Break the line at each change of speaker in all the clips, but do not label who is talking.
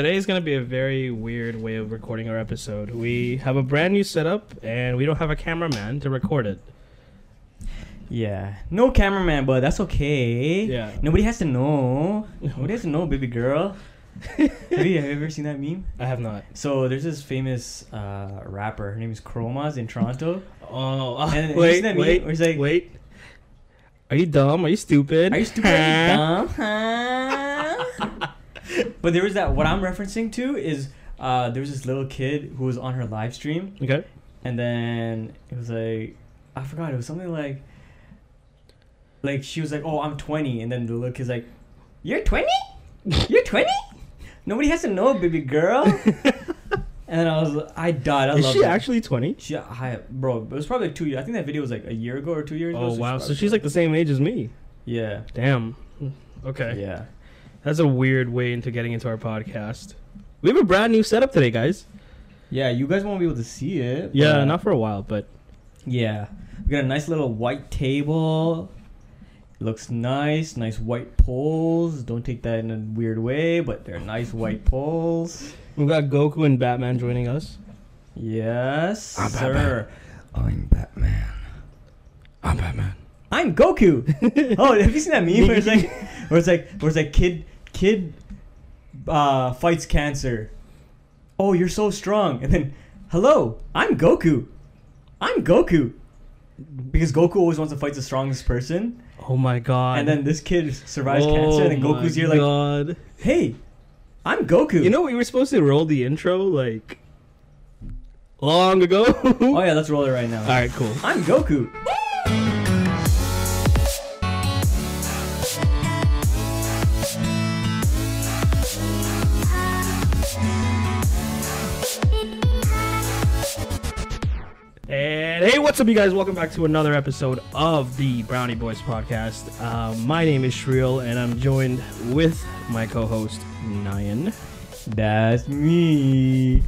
Today is going to be a very weird way of recording our episode. We have a brand new setup and we don't have a cameraman to record it.
Yeah. No cameraman, but that's okay.
Yeah.
Nobody has to know. Nobody has to know, baby girl. have, you, have you ever seen that meme?
I have not.
So there's this famous uh, rapper. Her name is Chromas in Toronto.
Oh, uh,
And
wait,
that meme
wait,
like-
wait. Are you dumb? Are you stupid?
Are you stupid? Are you dumb? Huh? But there was that. What I'm referencing to is uh, there was this little kid who was on her live stream,
Okay.
and then it was like I forgot. It was something like like she was like, "Oh, I'm 20," and then the little kid's like, "You're 20? You're 20? Nobody has to know, baby girl." and I was, I died. I
Is
love
she
that.
actually 20?
She, I, bro, it was probably like two years. I think that video was like a year ago or two years ago.
Oh, wow. So she's like the same age as me.
yeah,
Damn. Okay.
yeah.
That's a weird way into getting into our podcast. We have a brand new setup today, guys.
Yeah, you guys won't be able to see it.
Yeah,
but-
not for a while, but
Yeah, we got a nice little white table. Looks nice, nice white poles. Don't take that in a weird way, but they're nice white poles.
we've got Goku and Batman joining us.
Yes,
I'm
sir.
I'm Batman.
I'm Batman.
I'm Goku. oh, have you seen that meme where it's like, where it's like, where it's like, kid, kid, uh, fights cancer. Oh, you're so strong, and then, hello, I'm Goku. I'm Goku. Because Goku always wants to fight the strongest person.
Oh my god.
And then this kid survives
oh
cancer, and then Goku's here like,
god.
"Hey, I'm Goku."
You know we were supposed to roll the intro like long ago.
Oh yeah, let's roll it right now.
All right, cool.
I'm Goku.
what's up, you guys? Welcome back to another episode of the Brownie Boys podcast. Um, my name is Shriel, and I'm joined with my co-host Nyan.
That's me.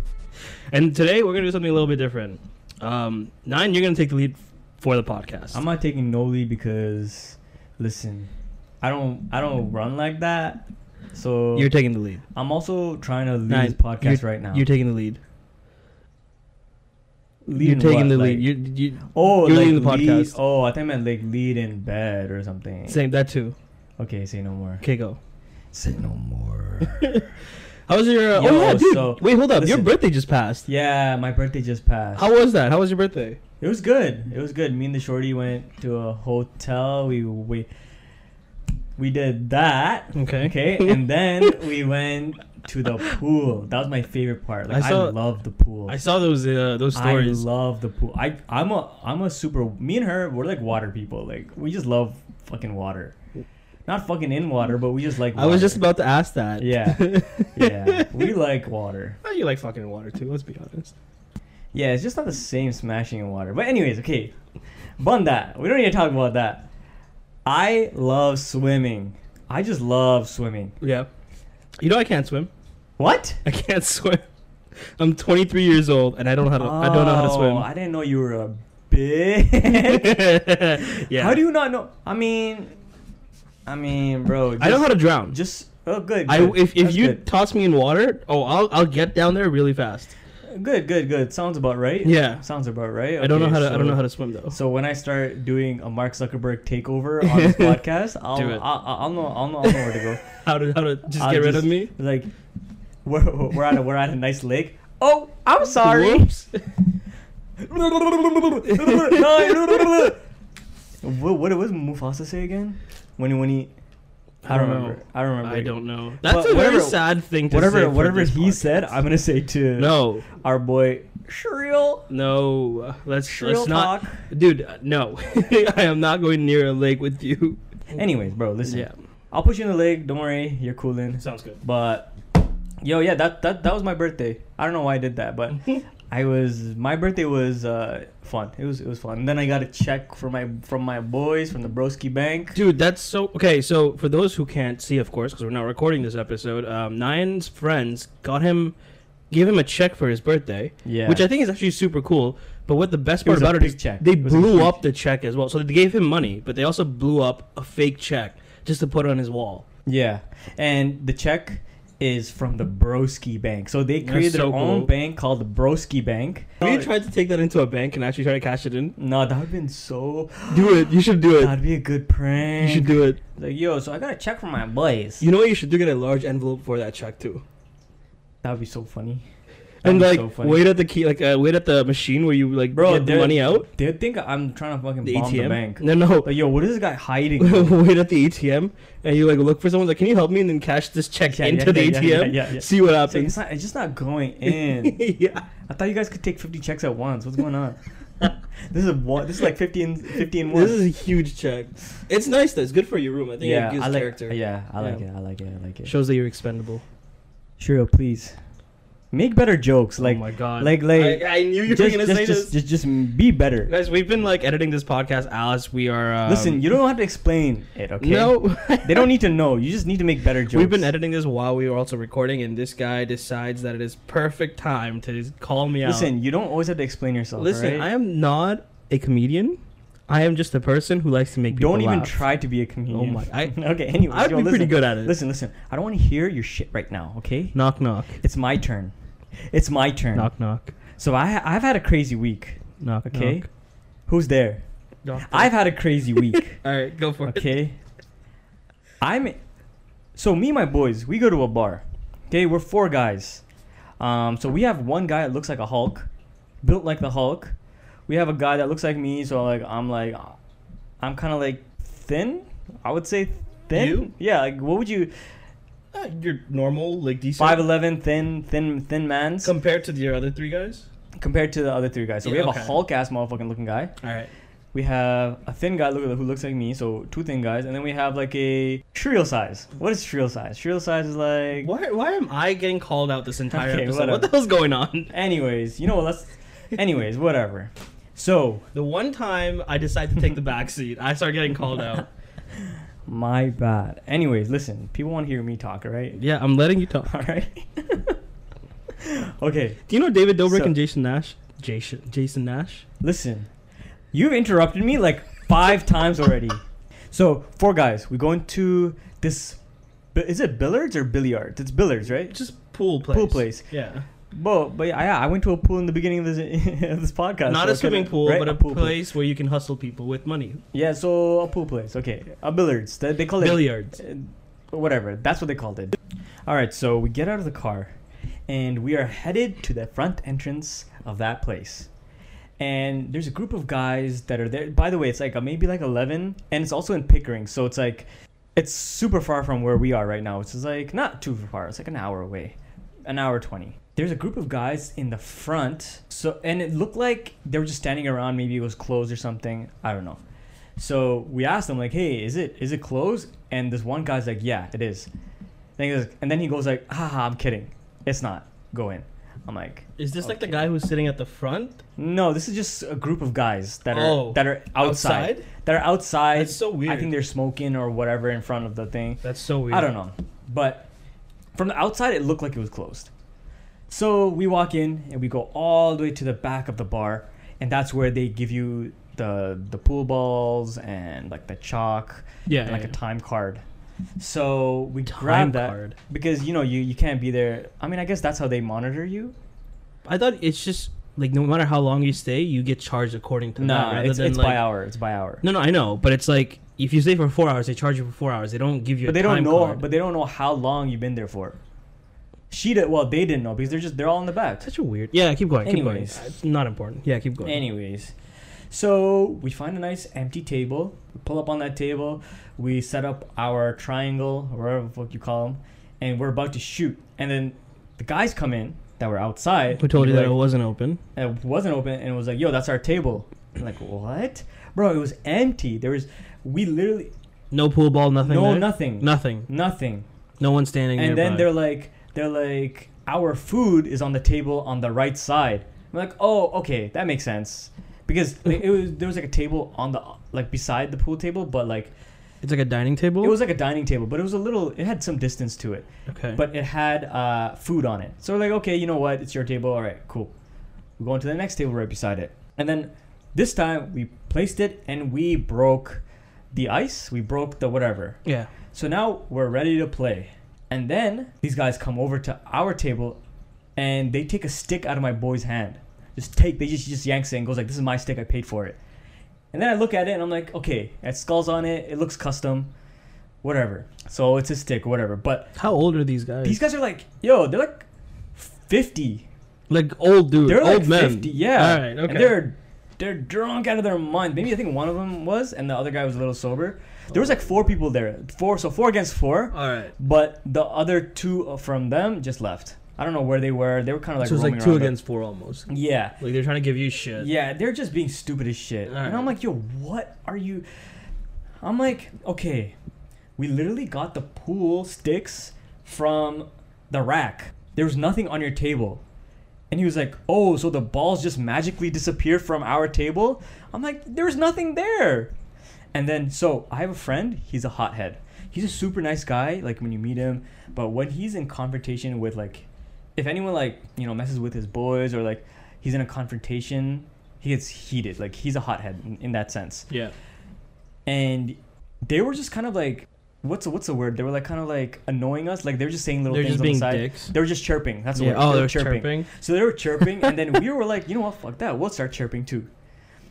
And today we're gonna do something a little bit different. Um, Nyan, you're gonna take the lead for the podcast.
I'm not taking no lead because, listen, I don't, I don't run like that. So
you're taking the lead.
I'm also trying to lead
Nyan,
this podcast right now.
You're taking the lead.
Lead
you're taking
what?
the
Like-
lead. You, you,
oh,
you're
like
leading the
lead-
podcast.
Oh, I think I meant like lead in bed or something.
same that too.
Okay, say no more.
Okay, go.
Say no more.
How was your? Uh,
Yo,
oh yeah, dude.
so-
Wait, hold up. Your birthday just passed.
Yeah, my birthday just passed.
How was that? How was your birthday?
It was good. It was good. Me and the shorty went to a hotel. We we we did that.
Okay.
Okay, and then we went to the pool. That was my favorite part. Like
I
I, love the pool.
I saw those uh, those stories.
I love the pool. I I'm a I'm a super. Me and her, we're like water people. Like we just love fucking water. Not fucking in water, but we just like.
I was just about to ask that.
Yeah. Yeah, we like water.
Oh, you like fucking water too. Let's be honest.
Yeah, it's just not the same smashing in water. But anyways, okay. Bun that. We don't need to talk about that. I love swimming. I just love swimming.
Yeah. You know I can't swim.
What?
I can't swim. I'm 23 years old and I don't know how to. I don't know how to
Oh,
swim.
I didn't know you were a bitch.
yeah.
How do you not know? I mean, I mean, bro.
I know how to drown.
Just oh, good.
I if, if
That's
you
good.
toss me in water, oh, I'll I'll get down there really fast.
Good, good, good. Sounds about right.
Yeah.
Sounds about right.
I don't know how to I don't know how to swim though.
So when I start doing a Mark Zuckerberg takeover on this podcast, I'll,
it.
I'll, I'll know I'll know I'll know where to go.
How to how to just
I'll
get rid
just-
of me?
Like we're we're at a, we're at a nice lake. Oh, I'm sorry.
Whoops.
what what was Mufasa say again? When he when he I don't remember. I don't remember.
I don't know. That's
But
a very
whatever-
sad thing to say.
Whatever
for
whatever he
podcast.
said, I'm gonna say to
No,
our boy Shriel.
no. Let's
Shriel
let's not,
talk.
dude. uh, No, I am not going near a lake with you.
Anyways, bro, listen.
Yeah,
I'll put you in the lake. Don't worry, you're cooling.
sounds good.
But yo, yeah, that that that was my birthday. I don't know why I did that, but I was my birthday was uh, fun. It was it was fun. And then I got a check from my from my boys from the Broski Bank.
Dude, that's so okay. So for those who can't see, of course, because we're not recording this episode, um, Nyan's friends got him, gave him a check for his birthday,
Yeah,
which I think is actually super cool. But what the best part
a
about it is
check.
they
It
blew up the check as well. So they gave him money, but they also blew up a fake check just to put on his wall.
yeah, and the check is from the Broski Bank. So they created
so
their own bank called the Broski Bank.
Have you tried to take that into a bank and actually try to cash it in?
No, that would have been so.
Do it. You should do it.
That'd be a good prank.
You should do it.
Like, yo, so I got a check from my boys.
You know what you should do? Get a large envelope for that check too.
That would be so funny.
And like
so
wait at the key, like uh, wait at the machine where you like
Bro,
get the money out.
They think I'm trying to fucking
The
bomb the bank.
No, no.
Like, yo, what is this guy hiding?
wait at the ATM and you like look for someone like, can you help me? And then cash this check
Yeah,
into
yeah,
the
yeah,
ATM.
yeah, yeah.
See what happens.
it's, not, it's just not going in.
yeah.
I thought you guys could take 50 checks at once. What's going on? this is one. This is like 50 and 50.
This is a huge check. It's nice though. It's good for your room. I think
yeah,
it gives
I like.
character.
Yeah, I like it. I like it. I like it.
Shows that you're expendable.
Sure, please make better jokes. Like,
oh my god.
like, like.
I, I knew you were
just,
gonna
just,
say
just,
this.
just, just be better.
Guys, we've been like editing this podcast, Alice. We are. Um,
Listen, you don't have to explain it. Okay.
No.
They don't need to know. You just need to make better jokes.
We've been editing this while we were also recording, and this guy decides that it is perfect time to just call me out.
Listen, you don't always have to explain yourself.
Listen,
alright?
I am not a comedian. I am just a person who likes to make people
don't even
laugh.
try to be a comedian.
Oh my- I-
okay. Anyways,
I'd
yo,
be pretty good at it.
Listen, listen. I don't want to hear your shit right now. Okay.
Knock knock.
It's my turn. It's my turn.
Knock knock.
So I I've had a crazy week.
Knock
Okay.
knock.
Who's there?
Knock,
I've had a crazy week.
All right, go for it.
Okay. I'm. So me and my boys, we go to a bar. Okay, we're four guys. Um, so we have one guy that looks like a Hulk, built like the Hulk. We have a guy that looks like me. So like I'm like, I'm kind of like thin. I would say thin.
You?
Yeah. Like what would you?
You're normal, like decent.
Five eleven, thin, thin, thin man's
compared to the other three guys.
compared to the other three guys. So we have
okay.
a Hulk ass motherfucking looking guy.
All right.
We have a thin guy look, who looks like me, so two thin guys, and then we have like a Shriel size. What is Shriel size? Shriel size is like.
Why? Why am I getting called out this entire
Okay,
episode?
whatever.
What the hell's going on?
Anyways, you know what? Let's. Anyways, whatever. So
The one time I decide to take the back seat, I start getting called out.
my bad. Anyways, listen. People want to hear me talk, right?
Yeah, I'm letting you talk.
All right. okay.
Do you know David Dobrik
So-
and Jason Nash? Jason Jason Nash.
Listen, you've interrupted me like five times already. So four guys, we go into this. Is it billiards or billiards? It's billiards, right?
Just pool place.
Pool place.
Yeah.
But but yeah, I went to a pool in the beginning of this of this podcast.
Not
so
a swimming pool,
right?
but a,
pool
place where you can hustle people with money.
Yeah, so a pool place. Okay, a billiards. They, they call it
Billiards.
uh, whatever. That's what they called it. All right, so we get out of the car, and we are headed to the front entrance of that place. And there's a group of guys that are there. By the way, it's like uh, maybe like 11, and it's also in Pickering, so it's like it's super far from where we are right now. It's like not too far. It's like an hour away, an hour 20. There's a group of guys in the front. So and it looked like they were just standing around. Maybe it was closed or something. I don't know. So we asked them like, "Hey, is it is it closed?" And this one guy's like, "Yeah, it is." Goes, and then he goes like, "Haha, I'm kidding. It's not. Go in." I'm like,
Is this like the guy who's sitting at the front?
"No, this is just a group of guys that are
Oh,
that are outside. That are outside.
That's so weird.
I think they're smoking or whatever in front of the thing.
That's so weird.
I don't know. But from the outside, it looked like it was closed. So we walk in and we go all the way to the back of the bar, and that's where they give you the the pool balls and like the chalk
Yeah.
and like
yeah.
a time card. So we
Time
grab that
card.
because you know you you can't be there. I mean, I guess that's how they monitor you.
I thought it's just like no matter how long you stay, you get charged according to that.
Nah,
rather
it's,
than
it's
like,
by hour. It's by hour.
No, no, I know, but it's like if you stay for four hours, they charge you for four hours. They don't give you.
but
a
they don't
time
know.
card.
But they don't know how long you've been there for. She did. Well, they didn't know because they're just they're all in the back.
such a weird. Yeah, keep going. Keep
Anyways.
going. It's not important. Yeah, keep going.
Anyways, so we find a nice empty table. We pull up on that table. We set up our triangle, or whatever the fuck you call them, and we're about to shoot. And then the guys come in that were outside.
Who told you
like,
that it wasn't open?
it wasn't open? And it was like, "Yo, that's our table." I'm like, what, bro? It was empty. There was we literally
No pool ball, nothing.
no
there?
nothing,
Nothing.
nothing.
No one standing
And
nearby.
then they're like, they're like, our food is on the table on the right side. I'm like, oh, okay, that makes sense, because it was there was like a table on the like beside the pool table, but like
it's like a dining table.
it was like a dining table, but it was a little, it had some distance to it,
okay.
but it had uh, food on it. So we're like, okay, you know what, it's your table, all right, cool. We go into the next table right beside it, and then this time we placed it and we broke the ice, we broke the whatever.
yeah.
So now we're ready to play. And then these guys come over to our table, and they take a stick out of my boy's hand. Just take, they just just yanks it and goes like, "This is my stick. I paid for it." And then I look at it and I'm like, "Okay, it skulls on it. It looks custom, whatever. So it's a stick, whatever." But
How old are these guys?
these guys are like, yo, they're like fifty.
like old dude,
They're
old
like
men.
50, yeah.
All right. Okay.
And they're they're drunk out of their mind. Maybe I think one of them was, and the other guy was a little sober. There was like four people there, four, so four against four.
All right.
But the other two uh, from them just left. I don't know where they were. They were kind of like
so it's
roaming
like two against four almost.
Yeah,
Like they're trying to give you shit.
yeah. They're just being stupid as shit. And I'm like, yo, what are you? I'm like, okay, we literally got the pool sticks from the rack. There was nothing on your table. And he was like, oh, so the balls just magically disappear from our table? I'm like, there was nothing there. And then, so I have a friend, he's a hothead. He's a super nice guy, like when you meet him. But when he's in confrontation with, like, if anyone, like, you know, messes with his boys or, like, he's in a confrontation, he gets heated. Like, he's a hothead in, in that sense
Yeah.
and they were just kind of like what's the, what's the word they were like kind of like annoying us like they were just saying little
They're
things on the
being
side
dicks.
they were just chirping that's
Yeah.
word
Oh,
They
they're
were
chirping.
so they were chirping and then we were like you know what fuck that we'll start chirping too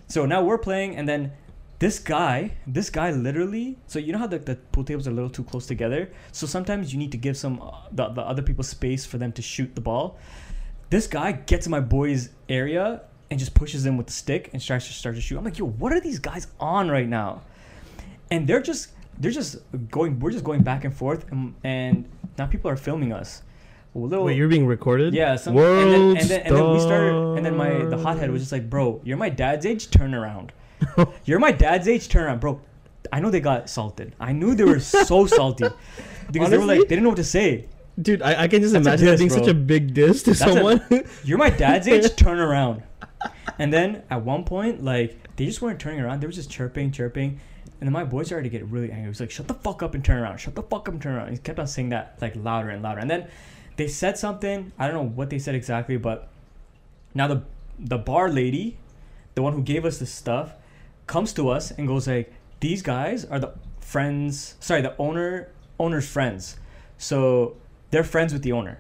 so now we're playing and then this guy this guy literally so you know how the, the pool tables are a little too close together? So sometimes you need to give some uh, the, the other people space for them to shoot the ball. This guy gets in my boy's area and just pushes him with the stick and starts to start to shoot. I'm like yo what are these guys on right now? And they're just they're just going we're just going back and forth and, and now people are filming us. Little
Wait, you're being recorded.
yeah some,
World
and, then, and, then, and then we started and then my the hothead was just like bro you're my dad's age? Turn around you're my dad's age? Turn around bro. I know they got salted. I knew they were so salty. Because they were like they didn't know what to say.
Dude, I, I can just
That's
imagine
diss,
being such a big diss to
a-
someone.
you're my dad's age? Turn around. And then at one point like they just weren't turning around. They were just chirping chirping. And then my boy started to get really angry. He was like shut the fuck up and turn around. Shut the fuck up and turn around. He kept on saying that like louder and louder. And then they said something. I don't know what they said exactly but now the the bar lady the one who gave us the stuff comes to us and goes like these guys are the friends sorry the owner owner's friends. So they're friends with the owner.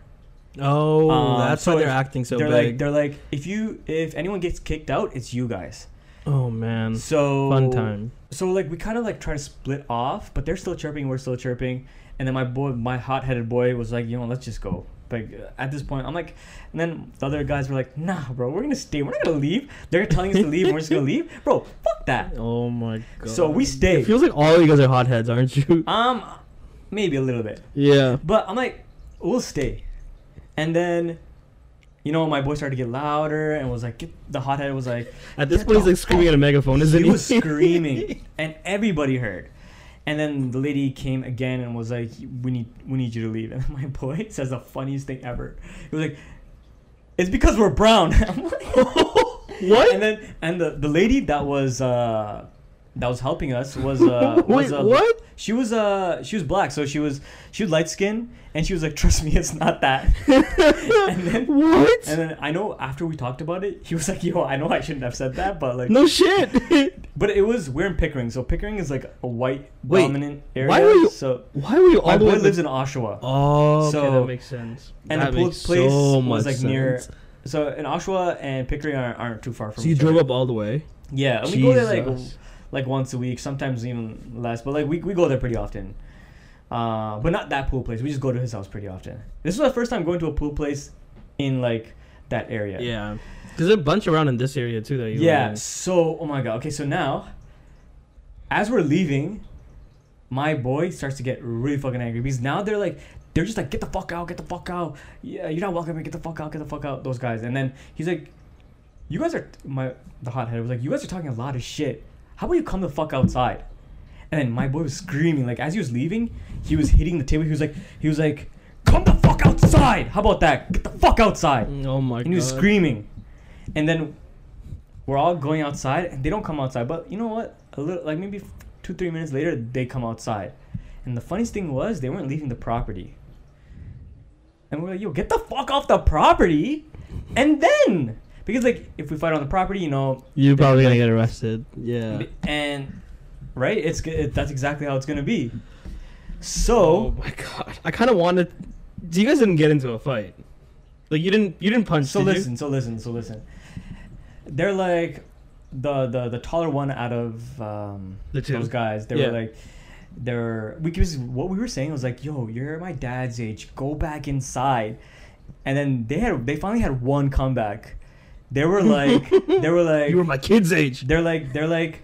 Oh,
Um,
that's
so
why they're acting so
they're
big.
like they're like if you if anyone gets kicked out it's you guys.
Oh man,
so
fun time.
so like we kind of like try to split off but they're still chirping we're still chirping and then my boy my hot-headed boy was like you know let's just go like at this point i'm like and then the other guys were like nah bro we're gonna stay we're not gonna leave they're telling us to leave we're just gonna leave bro fuck that
Oh my god.
So we stay.
It feels like all of you guys are hotheads, aren't you?
um maybe a little bit
yeah.
But I'm like, we'll stay. And then, you know, my boy started to get louder and was like, get, the hothead was like,
At this point, he's like screaming at a megaphone, isn't
he
he?
was screaming, and everybody heard. And then the lady came again and was like, "We need, we need you to leave." And my boy says the funniest thing ever. He was like, "It's because we're brown."
What?
And then, and the the lady that was uh, that was helping us was uh, was
Wait,
uh,
what?
She was uh, she was black, so she was she was light skinned, and she was like, "Trust me, it's not that." and then
what?
and then I know after we talked about it, he was like, "Yo, I know I shouldn't have said that, but like,
no shit.
but it was we're in Pickering, so Pickering is like a white
Wait,
dominant area.
why were you-
So
Why were you all
my boy
way?
lives in Oshawa,
Oh, okay,
So-
that makes sense.
and
that
the
makes
place
so
was
much
like near. So in Oshawa and Pickering aren't, aren't too far from.
So you drove
other.
up all the way.
Yeah, and we go there like
Jesus.
Like once a week, sometimes even less. But like we, we go there pretty often. Uh, but not that pool place. We just go to his house pretty often. This was the first time going to a pool place in like that area.
Yeah, because there's a bunch around in this area too. That you
Yeah. So oh my god. Okay, so now, as we're leaving, my boy starts to get really fucking angry because now they're like they're just like get the fuck out, get the fuck out. Yeah, you're not welcome. here, Get the fuck out, get the fuck out. Those guys. And then he's like, you guys are my the hothead was like, you guys are talking a lot of shit. How about you come the fuck outside? And then my boy was screaming like as he was leaving, he was hitting the table. He was like, he was like, come the fuck outside. How about that? Get the fuck outside
Oh my
and
god.
he was screaming. And then we're all going outside, and they don't come outside. But you know what? A little, like maybe two, three minutes later, they come outside. And the funniest thing was, they weren't leaving the property. And we're like, yo, get the fuck off the property. And then, because like, if we fight on the property, you know,
You're probably gonna
like,
get arrested. Yeah.
and right, it's g- it, that's exactly how it's gonna be. So
oh my god, I kind of wanted. So you guys didn't get into a fight. Like you didn't. You didn't punch.
So
did you?
listen, so listen, so listen. They're like the the the taller one out of um,
The two.
those guys. They
Yeah.
were like they're we was what we were saying was like, yo, you're my dad's age. Go back inside. And then they had they finally had one comeback. They were like they were like
You were my kid's age.
they're like they're like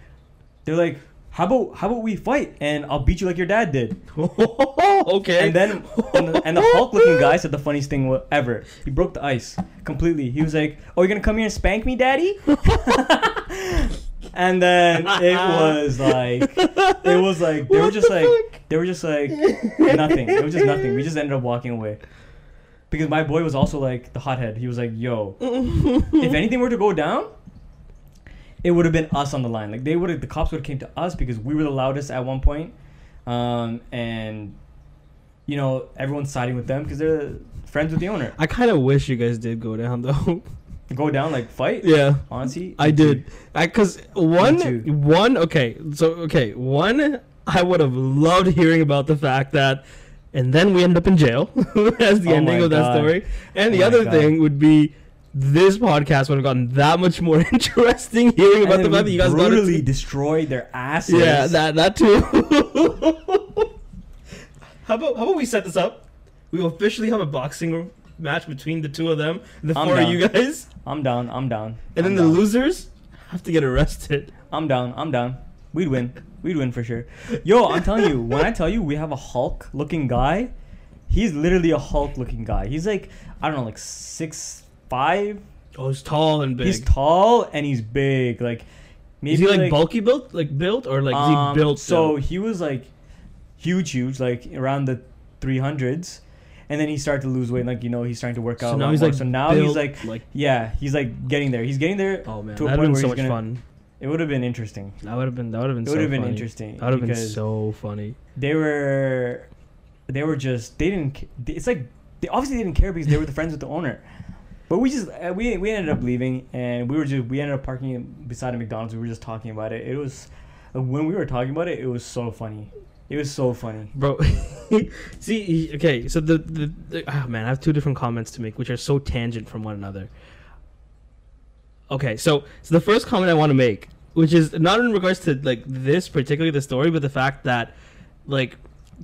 they're like how about how about we fight and I'll beat you like your dad did.
okay.
And then and the, and the Hulk looking guy said the funniest thing ever. He broke the ice completely. He was like, "Oh, you're gonna come here and spank me, daddy?" and then it was like it was like they were just like
fuck?
they were just like nothing. It was just nothing. We just ended up walking away. Because my boy was also like the hothead. He was like, "Yo, if anything were to go down, it would have been us on the line. Like they would have, the cops would have came to us because we were the loudest at one point, um, and you know everyone's siding with them because they're friends with the owner.
I kind of wish you guys did go down though.
Go down like fight.
yeah.
Honestly,
I did. I cuz one one okay. So okay, one I would have loved hearing about the fact that and then we ended up in jail That's the
Oh
ending of that
God.
story. And the
Oh my
other
God.
thing would be this podcast would have gotten that much more interesting hearing about the
then
fact that you guys got
brutally destroyed their asses.
Yeah, that that too. how about how about we set this up? We will officially have a boxing match between the two of them, the
I'm
four of you guys,
I'm down. I'm down.
and then
I'm
the
down.
losers have to get arrested.
I'm down. I'm down. We'd win. We'd win for sure. Yo, I'm telling you, when I tell you we have a Hulk looking guy, he's literally a Hulk looking guy. He's like, I don't know, like six five.
Oh, he's tall and big.
He's tall and he's big. Like maybe
is he like, bulky built, like built, or like is
um,
he built?
So
built?
he was like huge, huge, like around the three hundreds. And then he started to lose weight, like you know, he's starting to work out.
so
a
now
lot
he's
more.
like
so now he's like,
like
yeah, he's like getting there. He's getting there.
oh man,
to a point where
so
he's
much
gonna-
fun.
It would have been interesting.
That would have been that would have been
It
so
would have been
funny.
interesting.
That would have been so funny.
They were, they were just they didn't. It's like they obviously didn't care because they were the friends with the owner. But we just uh, we we ended up leaving and we were just we ended up parking beside a McDonald's. We were just talking about it. It was uh, when we were talking about it, it was so funny. It was so funny.
Bro, see, okay, so the, the, the oh man, I have two different comments to make, which are so tangent from one another. Okay, so so the first comment I want to make, which is not in regards to like this particularly the story, but the fact that like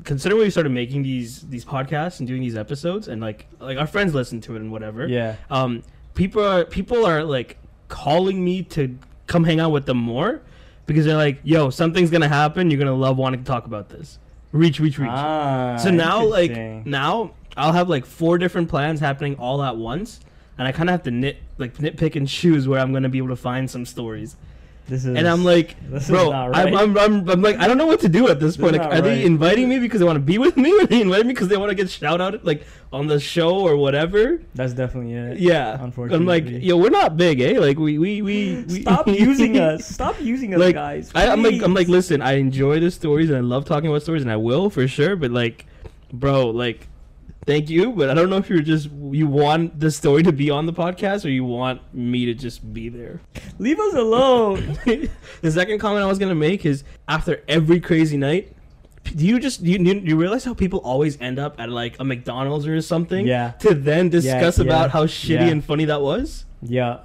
considering we started making these these podcasts and doing these episodes, and like like our friends listen to it and whatever.
Yeah.
Um, people are people are like calling me to come hang out with them more because they're like, "Yo, something's gonna happen. You're gonna love wanting to talk about this." Reach, reach, reach.
Ah,
so now, like now, I'll have like four different plans happening all at once, and I kind of have to nit like nitpick and choose where I'm gonna be able to find some stories.
this is
And I'm like,
this is
bro,
not
I'm. I'm, I'm, I'm like, I don't know what to do at this
This
point. Like, are they inviting me because they want to be with me, or are they inviting me because they want to get shout out like on the show or whatever?
that's definitely it.
Yeah,
Unfortunately.
I'm like, yo, we're not big, eh? Like we, we, we, we
Stop using us. Stop using us,
Like,
guys.
I, I'm like, I'm like, listen, I enjoy the stories and I love talking about stories and I will for sure. But like, bro, like, thank you, but I don't know if you're just you want the story to be on the podcast or you want me to just be there.
leave us alone.
the second comment I was gonna make is after every crazy night. Do you just do you, do you realize how people always end up at like a McDonald's or something
Yeah.
to then discuss
yeah,
about how shitty
yeah.
and funny that was?
yeah.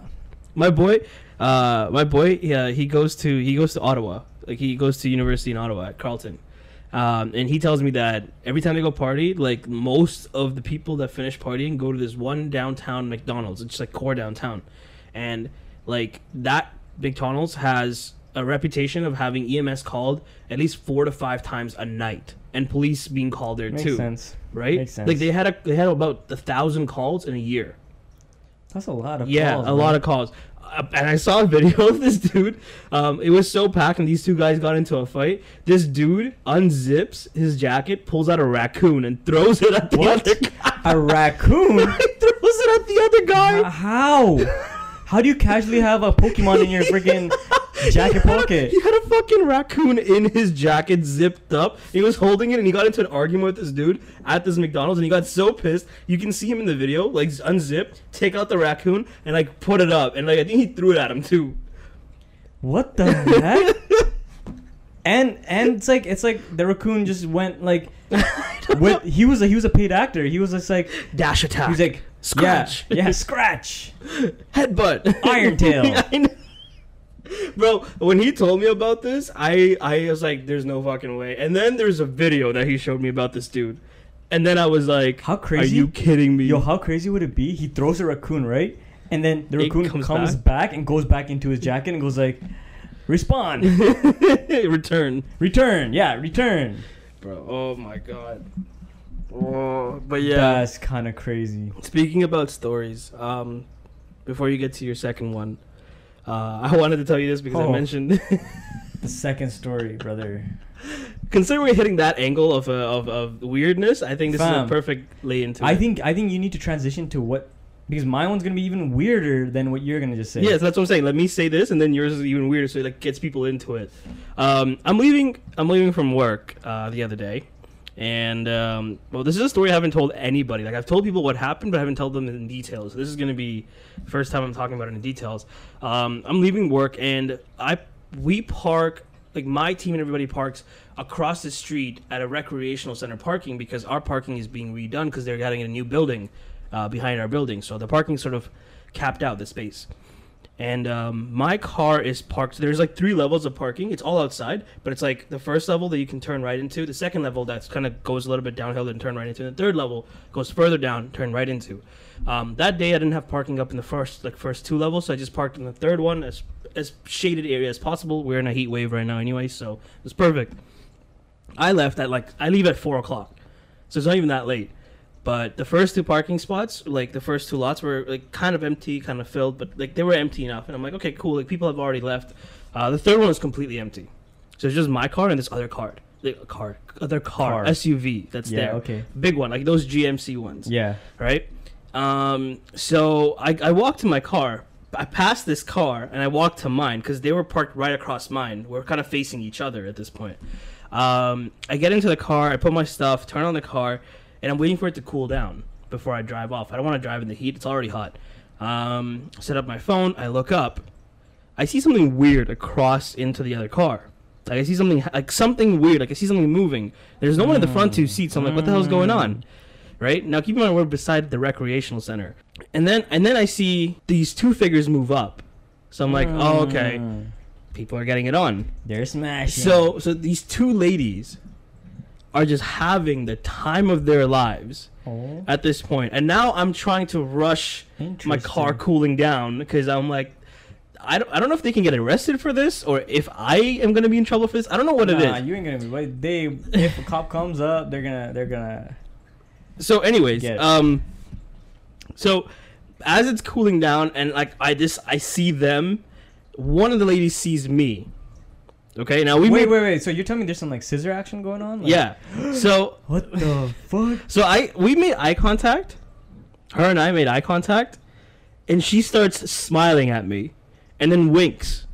my boy uh my boy yeah he goes to he goes to ottawa like he goes to university in ottawa at carleton um, and he tells me that every time they go party like most of the people that finish partying go to this one downtown mcdonald's it's like core downtown and like that mcdonald's has a reputation of having ems called at least four to five times a night and police being called there
Makes
too
sense.
right
Makes sense.
like they had a they had about a thousand calls in a year
That's a lot of
yeah,
calls,
a lot of calls. Uh, and I saw a video of this dude. Um, it was so packed, and these two guys got into a fight. This dude unzips his jacket, pulls out a raccoon, and throws it at the
What?
other guy.
a raccoon.
he throws it at the other guy.
How? How do you casually have a Pokemon in your freaking jacket pocket?
He had a fucking raccoon in his jacket, zipped up. He was holding it, and he got into an argument with this dude at this McDonald's, and he got so pissed. You can see him in the video, like unzip, take out the raccoon, and like put it up, and like I think he threw it at him too.
What the heck? And and it's like it's like the raccoon just went like with he was a he was a paid actor. He was just like
Dash attack.
he was like
Scratch.
Yeah, yeah scratch.
headbutt.
Iron Tail.
Bro, when he told me about this, I I was like, "There's no fucking way." And then there's a video that he showed me about this dude, and then I was like,
How crazy?
"Are you kidding me?"
Yo, how crazy would it be? He throws a raccoon, right? And then the
It
raccoon
comes
comes, back. and goes back into his jacket and goes like, "Respond,
Return,
return, yeah, return."
bro. Oh my god. Oh, but yeah.
That's kind of crazy.
Speaking about stories, um, before you get to your second one, uh, I wanted to tell you this because I
Oh.
mentioned.
The second story, brother.
Considering we're hitting that angle of, uh, of of weirdness, I think this is
Fam.
a perfect lay into
I
it.
think I think you need to transition to what because my one's gonna be even weirder than what you're gonna just say.
Yes, that's what I'm saying. Let me say this, and then yours is even weirder, so it like gets people into it. Um, I'm leaving. I'm leaving from work uh, the other day, and um, well, this is a story I haven't told anybody. Like I've told people what happened, but I haven't told them in details. So this is gonna be first time I'm talking about it in details. Um, I'm leaving work, and I we park like my team and everybody parks across the street at a recreational center parking because our parking is being redone because they're getting a new building uh, behind our building. So the parking sort of capped out the space and um, my car is parked. There's like three levels of parking. It's all outside, but it's like the first level that you can turn right into. The second level that's kind of goes a little bit downhill and turn right into. And the third level goes further down, turn right into. Um, that day I didn't have parking up in the first like first two levels, so I just parked in the third one as as shaded area as possible. We're in a heat wave right now anyway, so it was perfect. I left at like I leave at four o'clock, so it's not even that late. But the first two parking spots, like the first two lots, were like kind of empty, kind of filled, but like they were empty enough. And I'm like, okay, cool. Like people have already left. Uh, the third one was completely empty, so it's just my car and this other car, like, car, other car,
Car.
SUV that's
Yeah.
there,
Okay.
big one, like those GMC ones
Yeah.
right? Um, so I, I walked to my car. I passed this car and I walked to mine because they were parked right across mine. We're kind of facing each other at this point. Um, I get into the car, I put my stuff, turn on the car, and I'm waiting for it to cool down before I drive off. I don't want to drive in the heat; it's already hot. Um, set up my phone. I look up. I see something weird across into the other car. Like I see something like something weird. Like I see something moving. There's no one in the front two seats. I'm like, what the hell's going on? Right now, keep in mind we're beside the recreational center, and then and then I see these two figures move up. So I'm like, oh okay,
Mm.
people are getting it on.
They're smashing.
So so these two ladies are just having the time of their lives
oh,
at this point, and now I'm trying to rush my car cooling down because I'm like. I don't, I don't know if they can get arrested for this or if I am going to be in trouble for this. I don't know what it
Nah,
is.
you ain't gonna be. But they, if a cop comes up, they're gonna, they're gonna.
So, anyways, um, so as it's cooling down, and like I just I see them, one of the ladies sees me. Okay, now we
wait,
made,
wait, wait. So you're telling me there's some like scissor action going on? Like,
yeah. So
What the fuck?
so I we made eye contact. Her and I made eye contact, and she starts smiling at me, and then winks.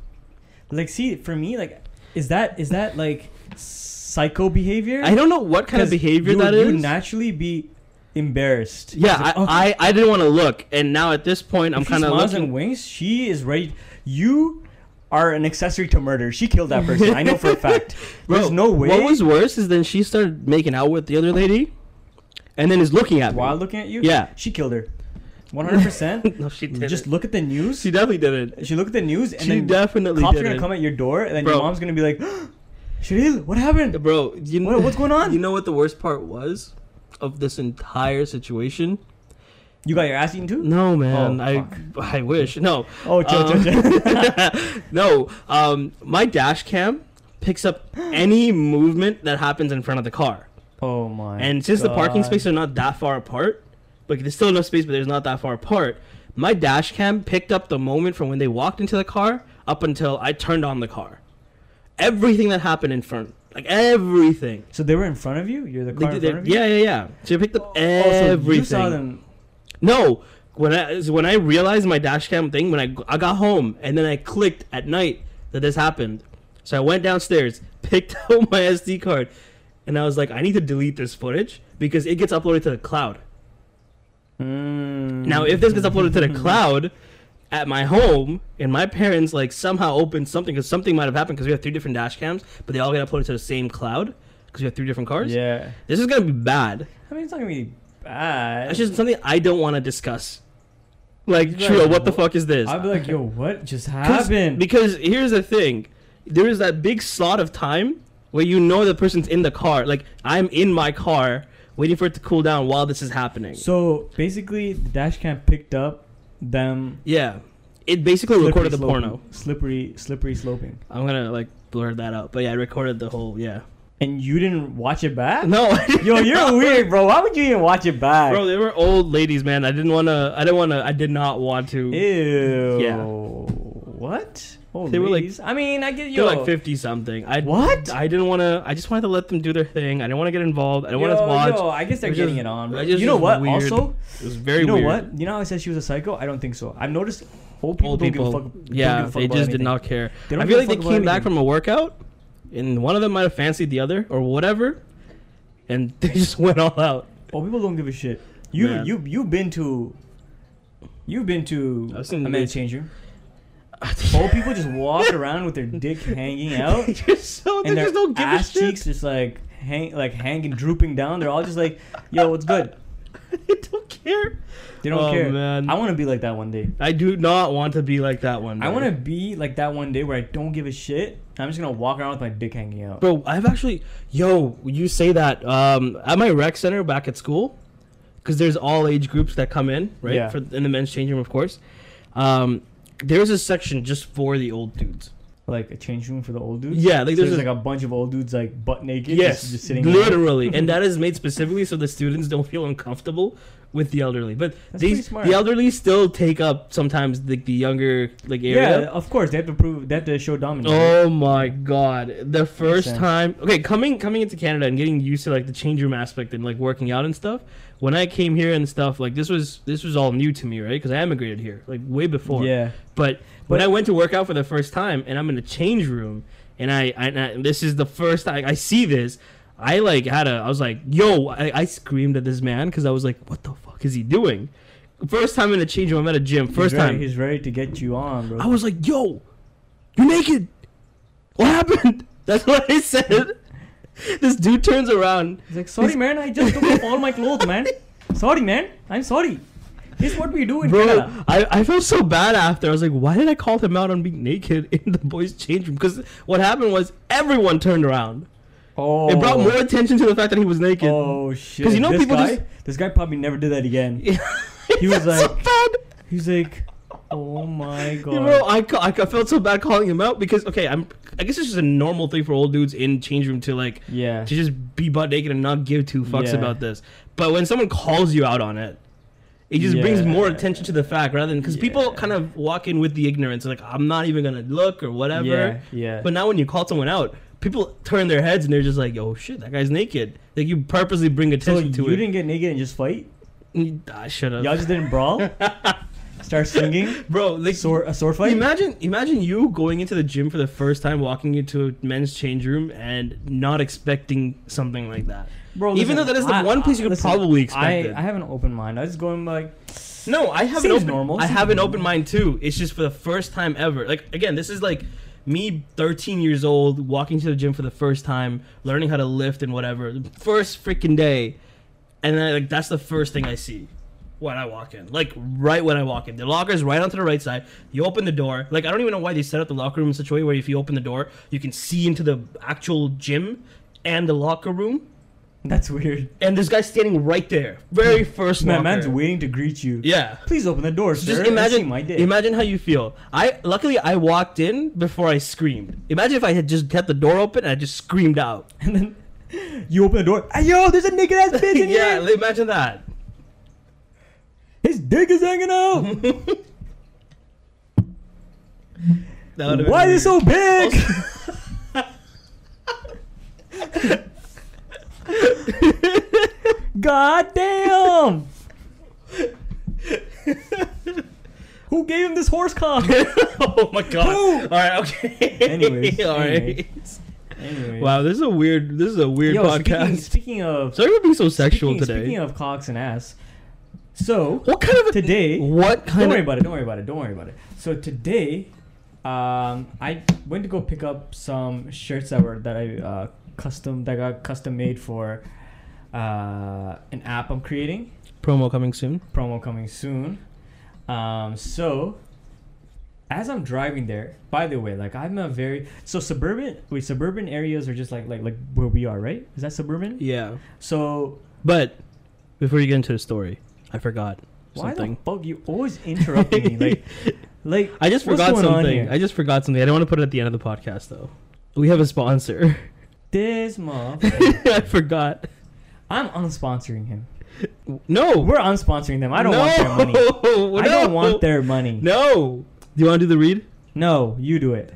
Like, see, for me, like, is that is that like psycho behavior?
I don't know what kind of behavior
you,
that
you
is.
would naturally be embarrassed.
yeah,
like,
I,
oh,
I I didn't want to look, and now at this point I'm kind of
smiles
looking.
and winks. She is ready. You are an accessory to murder. She killed that person. I know for a fact.
Bro,
There's no way.
What was worse is then she started making out with the other lady, and then is looking at me.
while looking at you?
Yeah.
she killed her. One hundred percent.
no, she didn't.
Just look at the news.
She definitely didn't.
She look at the news, and
She
then
definitely
cops are
didn't.
gonna come at your door, and then
Bro.
your mom's gonna be like, "Sharil, what happened?
Bro, you know
What- what's going on?"
You know what the worst part was of this entire situation?
You got your ass eaten too?
No, man.
Oh,
I
fuck.
I wish. No.
Oh, chill,
Um,
chill, chill.
no. Um, my dash cam picks up any movement that happens in front of the car.
oh my.
And since the parking spaces are not that far apart, like there's still enough space, but there's not that far apart. My dash cam picked up the moment from when they walked into the car up until I turned on the car. Everything that happened in front, like everything.
So they were in front of you. You're the car
They-
in front of you.
yeah, yeah, yeah. So you picked up
Oh, so
everything.
you saw them.
No, when I when I realized my dashcam thing, when I I got home and then I clicked at night that this happened. So I went downstairs, picked out my SD card, and I was like, I need to delete this footage because it gets uploaded to the cloud.
Mm.
Now, if this gets uploaded to the cloud, at my home, and my parents like somehow opened something because something might have happened because we have three different dash cams, but they all get uploaded to the same cloud because we have three different cars.
Yeah.
This is gonna be bad.
I mean, it's not gonna be bad.
It's just something I don't want to discuss. Like,
like,
what the fuck is this?
I'd be like, yo, what just happened?
Because here's the thing, there is that big slot of time where you know the person's in the car. Like I'm in my car waiting for it to cool down while this is happening.
so basically, the dash cam picked up them.
yeah, it basically recorded the
sloping-
porno.
Slippery, slippery sloping.
I'm gonna like blur that out, but yeah, I recorded the whole yeah.
And you didn't watch it back?
No,
Yo, you're weird, bro. Why would you even watch it back?
bro. They were old ladies, man. I didn't wanna. I didn't wanna. I did not want to.
Ew.
Yeah.
What? Oh,
They were like-
I mean, I get you.
They're like fifty something. I
What?
I didn't want to. I just wanted to let them do their thing. I didn't want to get involved. I didn't want to watch.
yo, I guess they're
It
getting
just-
it on. Bro.
I just-
You know what?
weird.
Also,
It was very
you know
weird.
what? You know how I said she was a psycho? I don't think so. I've noticed old people
Old
don't
people,
give a fuck. don't
yeah,
give a fuck
they
about
just did not care. I feel like they
fuck about
came back from a workout, and one of them might have fancied the other or whatever, and they just went all out.
Oh, people don't give a shit. You
Man.
you you've been to. You've been to
I've
a
seen
men's
the-
change room. Old people just walk around with their dick hanging out
just so they
and their
just don't give
ass
a shit.
cheeks just like hang like hanging drooping down. They're all just like, "Yo, what's good?"
they don't care.
They don't
Oh,
care.
man.
I want to be like that one day.
I do not want to be like that one. Day.
I want to be like that one day where I don't give a shit. I'm just gonna walk around with my dick hanging out.
Bro, I've actually, yo, you say that um, at my rec center back at school, because there's all age groups that come in, right?
Yeah.
For in the men's changing room, of course. Um, there's a section just for the old dudes.
Like a change room for the old dudes.
Yeah, like
So
there's,
there's
a,
like a bunch of old dudes like butt naked.
yes,
just, just sitting.
literally, and that is made specifically so the students don't feel uncomfortable with the elderly. But
That's
these the elderly still take up sometimes the, the younger like area.
Yeah, of course they have to prove. They have to show dominance.
Oh my god. The first time okay, coming coming into Canada and getting used to like the change room aspect and like working out and stuff. When I came here and stuff, like this was this was all new to me, right? Because I emigrated here, like way before.
Yeah.
But when
But-
I went to work out for the first time and I'm in the change room and I, I, and I this is the first time I see this, I like had a I was like, yo, I, I screamed at this man because I was like, what the fuck is he doing? First time in the change room, I'm at a gym. First
he's ready,
time.
he's ready to get you on, bro.
I was like, yo, you're naked. What happened? That's what I said. This dude turns around.
He's like, sorry, man. I just took off all my clothes, man. Sorry, man. I'm sorry. This is what we do in
Bro,
Canada.
I, I felt so bad after. I was like, why did I call him out on being naked in the boys' change room? Because what happened was everyone turned around.
Oh.
It brought more attention to the fact that he was naked.
Oh shit!
'Cause you know
this
people
guy,
just-
this guy probably never did that again.
he
was
so
like-
bad.
He's like, oh my god.
You know, I, ca- I felt so bad calling him out because okay, I'm I guess it's just a normal thing for old dudes in change room to like
yeah.
to just be butt naked and not give two fucks
Yeah.
about this. But when someone calls you out on it, it just brings more attention to the fact rather than because people kind of walk in with the ignorance, like I'm not even gonna look or whatever.
Yeah. Yeah.
But now when you call someone out, people turn their heads and they're just like, "Oh shit, that guy's naked." Like you purposely bring
so
attention
you
to it.
You didn't get naked and just fight?
I should have.
Y'all just didn't brawl? Start swinging?
Bro, like
Sword, a sword fight?
Imagine, imagine you going into the gym for the first time, walking into a men's change room, and not expecting something like that.
Bro,
Even though that is the one place you could probably expect
I,
it.
I have an open mind. I just going like,
No, I have an open.
normal,
I
seems
have an open mind too. It's just for the first time ever. Like again, this is like me, 13 years old, walking to the gym for the first time, learning how to lift and whatever. First freaking day, and then like that's the first thing I see when I walk in. Like right when I walk in, the locker is right onto the right side. You open the door. Like I don't even know why they set up the locker room in such a way where if you open the door, you can see into the actual gym and the locker room.
That's weird.
And this guy's standing right there, very first.
Man,
locker.
man's waiting to greet you.
Yeah.
Please open the door, sir.
Just imagine,
my dick.
imagine how you feel. I luckily I walked in before I screamed. Imagine if I had just kept the door open and I just screamed out.
and then you open the door. Hey, yo, there's a naked ass bitch in
yeah,
here.
like, imagine that.
His dick is hanging out. Why is it so big? God damn! Who gave him this horse cock?
oh my god!
Who?
All right, okay.
Anyways,
all right.
anyway. Anyway.
Wow, this is a weird. This is a weird
Yo,
podcast.
speaking, speaking of
Sorry for being so sexual
speaking,
today.
Speaking of cocks and ass, So
What kind of a,
today,
What
don't
kind
worry
of?
about it. Don't worry about it. Don't worry about it. So today, um, I went to go pick up some shirts that were that I uh, custom that got custom made for uh, an app I'm creating.
Promo coming soon.
Promo coming soon. Um, so as I'm driving there, by the way, like I'm a very so suburban. Wait, suburban areas are just like like like where we are, right? Is that suburban?
Yeah,
So
but before you get into the story, I forgot
why
something.
the fuck you always interrupt me? Like, like
I just forgot something. I just forgot something. I don't want to put it at the end of the podcast though. We have a sponsor.
This motherfucker.
I forgot.
I'm unsponsoring him.
No,
We're unsponsoring them. I don't
no,
want their money.
No.
I don't want their money.
No. Do you want to do the read?
No, you do it.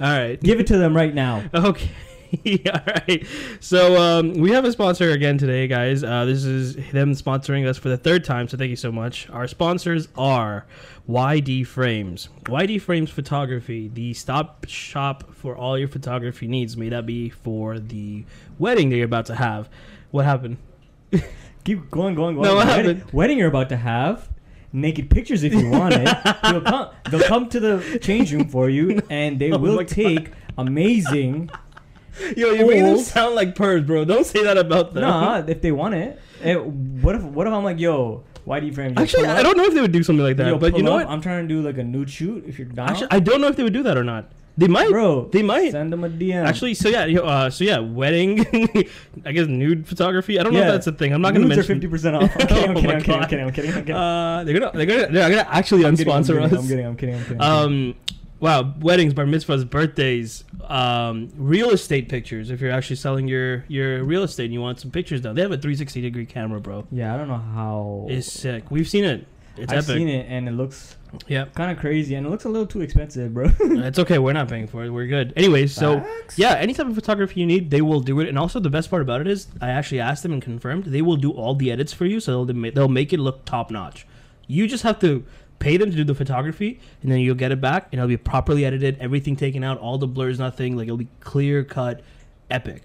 All right.
Give it to them right now.
Okay. All right. So um, we have a sponsor again today, guys. Uh, this is them sponsoring us for the third time. So thank you so much. Our sponsors are YD Frames. YD Frames Photography, the stop shop for all your photography needs. May that be for the wedding that you're about to have. What happened?
Keep going, going, going.
No, what
wedding,
happened?
wedding you're about to have. Naked pictures if you want it. They'll come. They'll come to the change room for you, and they
Oh
will take amazing.
Yo, you're making them sound like pervs, bro. Don't say that about them.
Nah, if they want it. Eh, what if? What if I'm like, yo, why do you frame?
Actually, I don't know if they would do something like that.
Yo,
but you know
up,
what?
I'm trying to do like a nude shoot. If you're down,
Actually, I don't know if they would do that or not. They might.
bro,
They might.
send them a DM.
Actually, so yeah, yo, uh, so yeah, wedding, I guess nude photography. I don't know if that's a thing. I'm not gonna
Nudes
mention.
are fifty percent off. I'm kidding. I'm
Oh
kidding. I'm kidding. I'm kidding. I'm kidding. I'm kidding.
Uh, they're gonna, they're gonna, they're gonna actually
I'm kidding, I'm
unsponsor
kidding,
us.
I'm kidding. I'm kidding. I'm kidding.
Um, wow, weddings, bar mitzvahs, birthdays, um, real estate pictures. If you're actually selling your your real estate and you want some pictures done, they have a 360 degree camera, bro.
yeah, I don't know how.
It's sick. We've seen it. It's
I've
epic.
seen it and it looks
Yep.
kind of crazy and it looks a little too expensive, bro.
it's okay. We're not paying for it. We're good. Anyways, so
Facts?
yeah, any type of photography you need, they will do it. And also, the best part about it is, I actually asked them and confirmed they will do all the edits for you, so they'll they'll make it look top notch. You just have to pay them to do the photography, and then you'll get it back, and it'll be properly edited, everything taken out, all the blurs, nothing. Like it'll be clear cut, epic.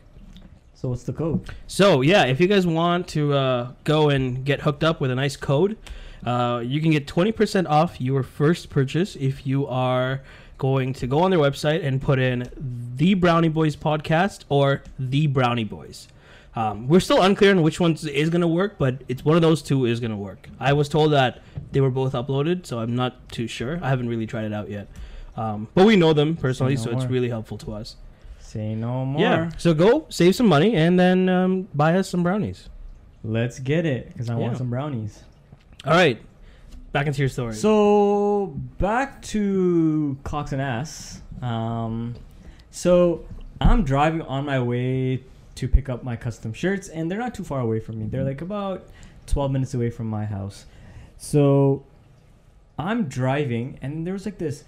So what's the code?
So yeah, if you guys want to uh, go and get hooked up with a nice code, uh, you can get twenty percent off your first purchase if you are going to go on their website and put in the Brownie Boys podcast or the Brownie Boys. Um, we're still unclear on which one is going to work, but it's one of those two is going to work. I was told that they were both uploaded, so I'm not too sure. I haven't really tried it out yet, um, but we know them personally,
no
so it's really helpful to us.
Say no more.
Yeah. So go save some money and then um, buy us some brownies.
Let's get it because I
Yeah.
want some brownies.
All right. Back into your story.
So back to cocks and ass. Um, so I'm driving on my way to pick up my custom shirts, and they're not too far away from me. They're like about 12 minutes away from my house. So I'm driving, and there was like this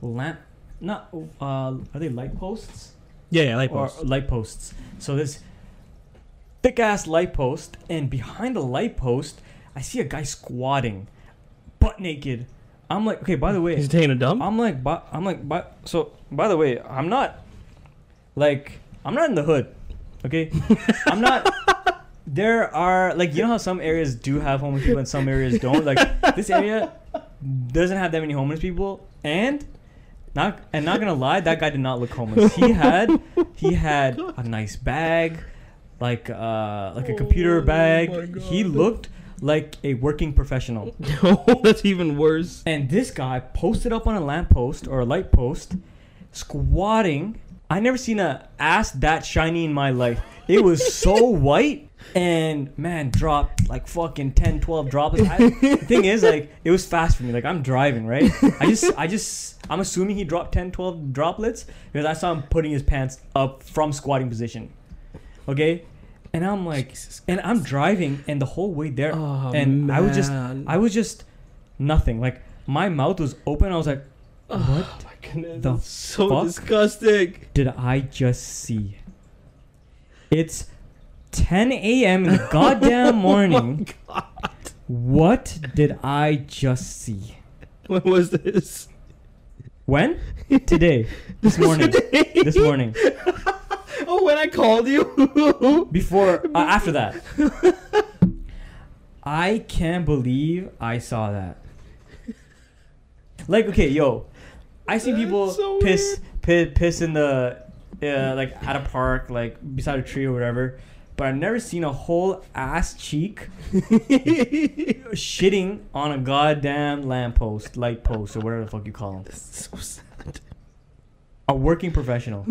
lamp. Not uh, are they light posts?
yeah, yeah, light
or light posts. So this thick ass light post, and behind the light post, I see a guy squatting, butt naked. I'm like, okay. By the way,
He's taking a dump.
I'm like, I'm like, bu- so by the way, I'm not like, I'm not in the hood. Okay, I'm not. There are like you know how some areas do have homeless people and some areas don't. Like this area doesn't have that many homeless people, and not and not gonna lie, that guy did not look homeless. He had he had a nice bag, like uh like a computer
Oh
bag. He looked like a working professional.
oh, that's even worse.
And this guy posted up on a lamppost or a light post, squatting. I never seen a ass that shiny in my life. It was so white and man dropped like fucking 10 12 droplets. I, the thing is like it was fast for me. Like I'm driving, right? I just I just I'm assuming he dropped 10 12 droplets because I saw him putting his pants up from squatting position. Okay? And I'm like and I'm driving and the whole way there
Oh,
and I was just. I was just nothing. Like my mouth was open. I was like, what
goodness.
the
that's so
fuck?
disgusting.
did I just see? It's 10 a.m. in the goddamn morning.
Oh God.
What did I just see?
When was this?
When? Today. This morning. This morning.
oh, when I called you.
Before, uh, after that. I can't believe I saw that. Like, okay, yo, I see people
so
piss, piss, piss in the, uh, like at a park, like beside a tree or whatever. But I've never seen a whole ass cheek shitting on a goddamn lamppost, light post, or whatever the fuck you call them.
so sad.
A working professional.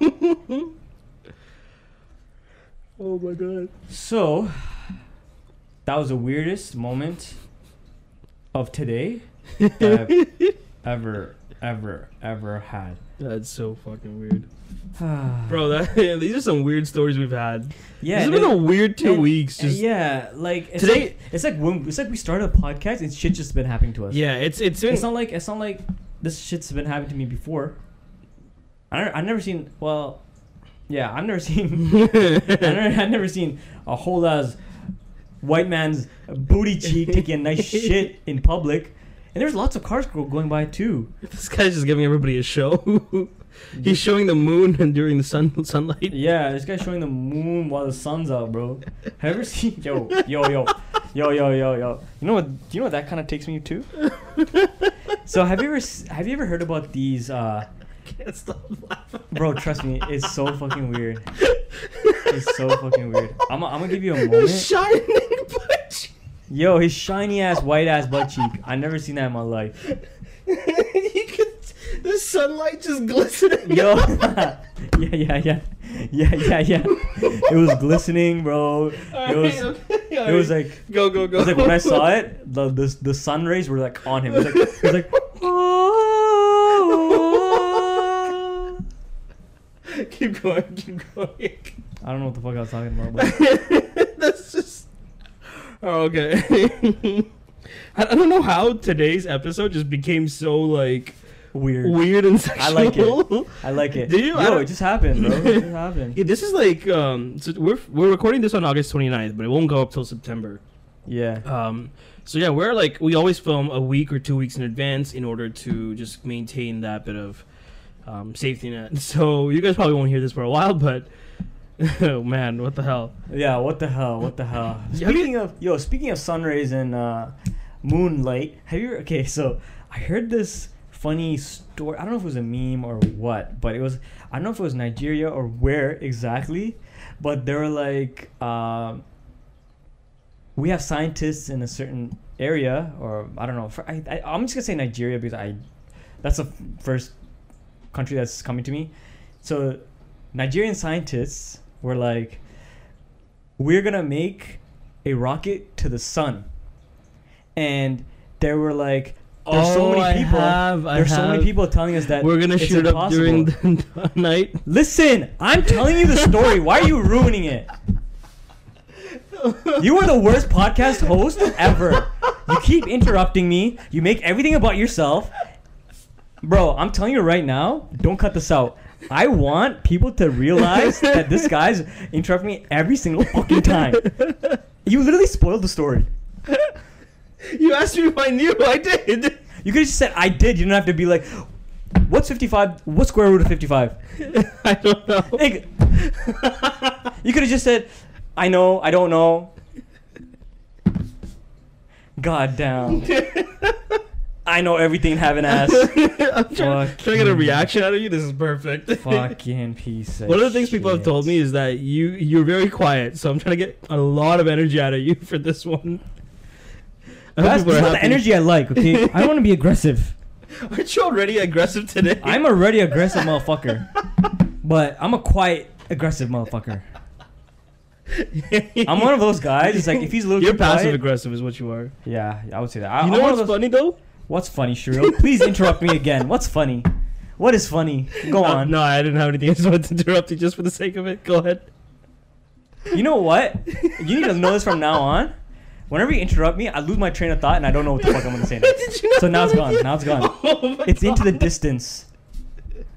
Oh my god.
So, that was the weirdest moment of today that I've ever, ever, ever had.
That's so fucking weird. Bro, that these are some weird stories we've had.
yeah,
this has been a weird two
and-
weeks. Just
yeah, like it's
Today-
like, it's like when it's like we started a podcast and shit just been happening to us.
yeah, it's it's been
it's not like it's not like this shit's been happening to me before. I never, I've never seen. Well, yeah, I've never seen. I've never, I've never seen a whole ass white man's booty cheek taking a nice shit in public. And there's lots of cars go- going by too.
this guy's just giving everybody a show. He's showing the moon and during the sun sunlight.
Yeah, this guy's showing the moon while the sun's out, bro. Have you ever seen yo yo yo yo yo yo yo? You know what? Do you know what that kind of takes me to? so have you ever s- have you ever heard about these? uh
Can't stop laughing.
Bro, trust me, it's so fucking weird. It's so fucking weird. I'm, I'm gonna give you a moment.
Shining.
Yo, his shiny ass white ass butt cheek. I never seen that in my life.
you could the sunlight just glistening.
Yo, yeah, yeah, yeah, yeah, yeah, yeah. It was glistening, bro. It was, it was like,
go go go.
it was like when I saw it, the the, the sun rays were like on him. It was like, it was like, oh.
keep going, keep going.
I don't know what the fuck I was talking about. But
That's just. Oh, okay. I don't know how today's episode just became so like
weird.
weird and sexual.
I like it. I like it.
Do you?
Yo, it just happened, bro. It just happened.
Yeah, this is like um. So we're we're recording this on August 29th, but it won't go up till September.
Yeah.
Um. So yeah, we're like we always film a week or two weeks in advance in order to just maintain that bit of um, safety net. So you guys probably won't hear this for a while, but oh man, what the hell?
Yeah, what the hell? What the hell?
Yeah, have you-
Speaking of yo, speaking of sun rays and uh, moonlight, have you? Okay, so I heard this funny story. I don't know if it was a meme or what, but it was. I don't know if it was Nigeria or where exactly, but they were like, um, we have scientists in a certain area, or I don't know. For, I, I I'm just gonna say Nigeria because I, that's the f- first country that's coming to me. So, Nigerian scientists were like, we're gonna make a rocket to the sun, and there were like, there's so
Oh,
many
I
people.
have- I
there's so many people telling us that
We're gonna shoot it up during the night.
Listen, I'm telling you the story. Why are you ruining it? You are the worst podcast host ever. You keep interrupting me. You make everything about yourself. Bro, I'm telling you right now, don't cut this out. I want people to realize that this guy's interrupting me every single fucking time. You literally spoiled the story.
You asked me if I knew. I did.
You could have just said I did. You don't have to be like, what's 55? What's square root of 55?
I don't know.
Like, you could have just said, I know, I don't know. God damn. I know everything, having ass.
I'm trying, trying to get a reaction out of you. This is perfect.
Fucking piece of
One of the things people have
shit.
told me is that you you're very quiet, so I'm trying to get a lot of energy out of you for this one. I hope
That's,
people
that's not the
happy.
energy I like, okay? I don't want to be aggressive.
Aren't you already aggressive today?
I'm already aggressive motherfucker. But I'm a quiet, aggressive motherfucker. I'm one of those guys. It's like if he's a little
You're
too
passive
quiet,
aggressive, is what you are.
Yeah, I would say that. I,
You know
I'm one of
what's
those-
funny though?
What's funny, Shiro? Please interrupt me again. What's funny? What is funny? Go on.
no, I didn't have anything. I just wanted to interrupt you just for the sake of it. Go ahead.
You know what? You need to know this from now on. Whenever you interrupt me, I lose my train of thought and I don't know what the fuck I'm gonna say next.
Did you not
So now it's gone. Now it's gone.
Oh
It's into the distance.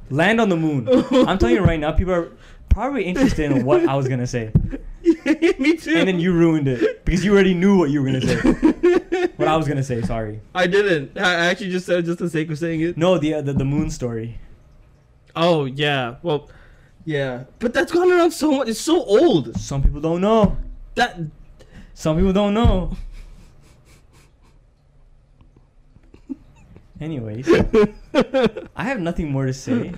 Land on the moon. Oh I'm telling you right now, people are probably interested in what I was gonna say,
Me too.
and then you ruined it because you already knew what you were gonna say. What I was gonna say. Sorry.
I didn't. I actually just said it just the sake of saying it.
No, the uh, the, the moon story.
Oh yeah. Well, yeah. But that's gone around so much. It's so old.
Some people don't know.
That
Some people don't know. Anyways, I have nothing more to say.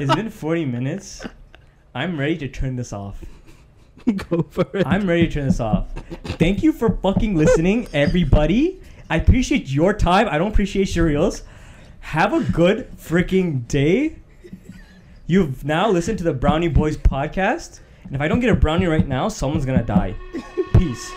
It's been 40 minutes. I'm ready to turn this off.
Go for it.
I'm ready to turn this off. Thank you for fucking listening, everybody. I appreciate your time. I don't appreciate Shriel's. Have a good freaking day. You've now listened to the Brownie Boys podcast. And if I don't get a brownie right now, someone's gonna die. Peace.